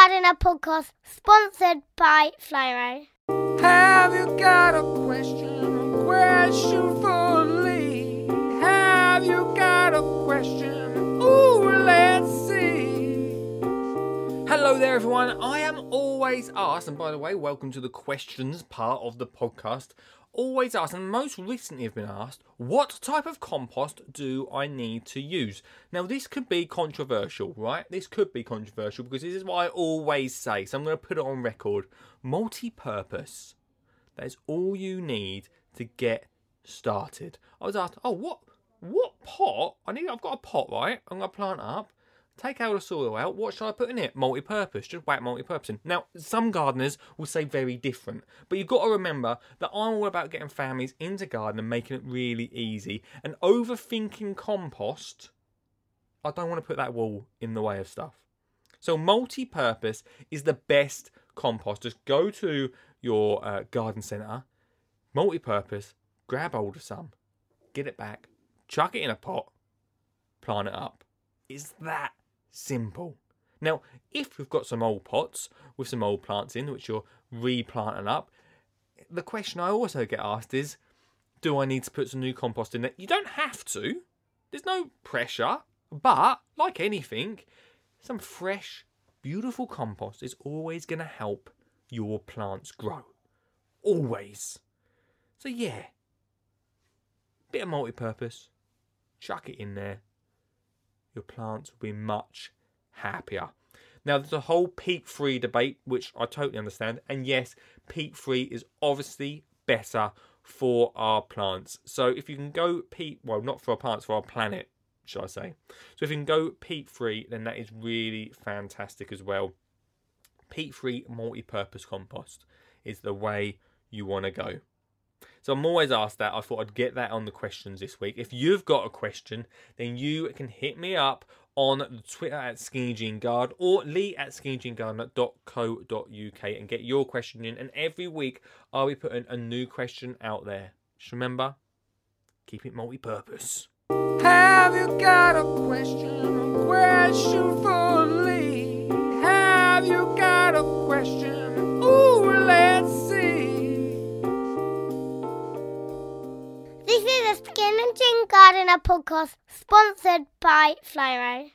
Gardener podcast sponsored by Flymo. Have you got a question? A question for Lee? Have you got a question? Ooh, let's see. Hello there, everyone. I am always asked, and by the way, welcome to the questions part of the podcast. Always asked, and most recently have been asked, what type of compost do I need to use? Now, this could be controversial, right? This could be controversial because this is what I always say, so I'm going to put it on record. Multi purpose. That is all you need to get started. I was asked, oh, what what pot? I need. I've got a pot, right? I'm gonna plant up. Take all the soil out. What should I put in it? Multi-purpose. Just whack multi-purpose in. Now, some gardeners will say very different, but you've got to remember that I'm all about getting families into gardening, and making it really easy. And overthinking compost, I don't want to put that wall in the way of stuff. So multi-purpose is the best compost. Just go to your uh, garden centre, multi-purpose, grab hold of some, get it back, chuck it in a pot, plant it up. It's that simple. Now, if you've got some old pots with some old plants in, which you're replanting up, the question I also get asked is, do I need to put some new compost in there? You don't have to. There's no pressure. But, like anything, some fresh, beautiful compost is always going to help your plants grow. Always. So, yeah. Bit of multi purpose. Chuck it in there. Your plants will be much happier. Now, there's a whole peat free debate, which I totally understand. And yes, peat free is obviously better for our plants. So, if you can go peat, well, not for our plants, for our planet, should I say. So, if you can go peat free, then that is really fantastic as well. Peat free multi purpose compost is the way you want to go. So I'm always asked that. I thought I'd get that on the questions this week. If you've got a question, then you can hit me up on Twitter at SkinnyJeanGuard or lee at skinnyjeanguard.co.uk and get your question in. And every week I'll be putting a new question out there. Just remember, keep it multi-purpose. Have you got a question? A question Chin Gardener podcast sponsored by Flymo.